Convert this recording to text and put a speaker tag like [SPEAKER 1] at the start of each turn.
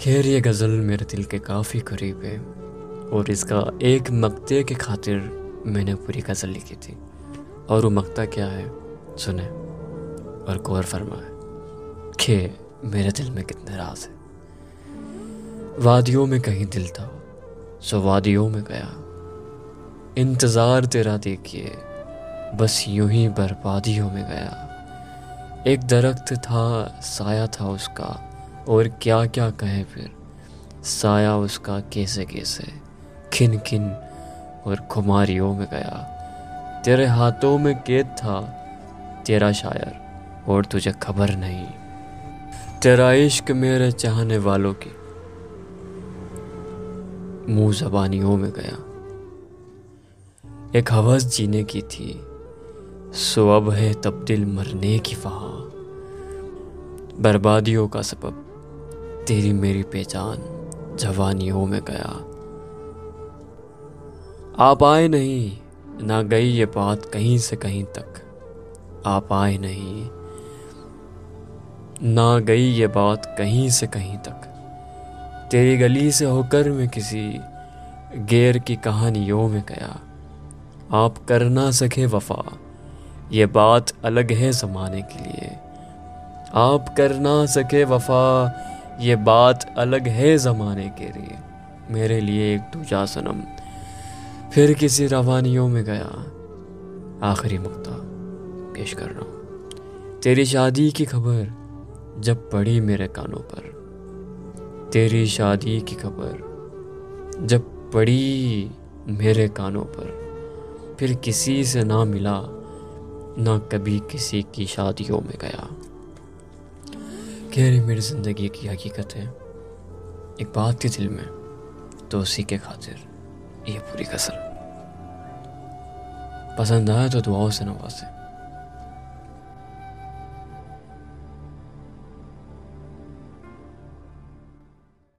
[SPEAKER 1] खैर, ये गज़ल मेरे दिल के काफ़ी करीब है और इसका एक मकते के खातिर मैंने पूरी गज़ल लिखी थी। और वो मकता क्या है, सुने और गौर फरमाए कि मेरे दिल में कितने राज है। वादियों में कहीं दिल था, सो वादियों में गया। इंतज़ार तेरा देखिए, बस यूँ ही बर्बादियों में गया। एक दरख्त था, साया था उसका और क्या क्या कहे फिर? साया उसका कैसे कैसे, खिन खिन और खुमारियों में गया। तेरे हाथों में कैद था, तेरा शायर, और तुझे खबर नहीं। तेरा इश्क मेरे चाहने वालों की मुँह जबानियों में गया। एक हवस जीने की थी, सो अब है तब्दिल मरने की वहा बर्बादियों का सबब तेरी मेरी पहचान जवानियों में गया। आप आए नहीं, ना गई ये बात कहीं से कहीं तक। आप आए नहीं, ना गई ये बात कहीं से कहीं तक। तेरी गली से होकर मैं किसी गैर की कहानियों में गया। आप कर ना सके वफा, ये बात अलग है ज़माने के लिए। आप कर ना सके वफा ये बात अलग है ज़माने के लिए। मेरे लिए एक दूजा सनम। फिर किसी रवानियों में गया। आखिरी मुक्ता पेश कर रहा हूँ। तेरी शादी की खबर जब पड़ी मेरे कानों पर। तेरी शादी की खबर जब पड़ी मेरे कानों पर। फिर किसी से ना मिला, ना कभी किसी की शादियों में गया। कह रही मेरी ज़िंदगी की हकीकत है एक बात थी दिल में तो उसी के खातिर ये पूरी कसर पसंद आया तो दुआओं से नवाजे।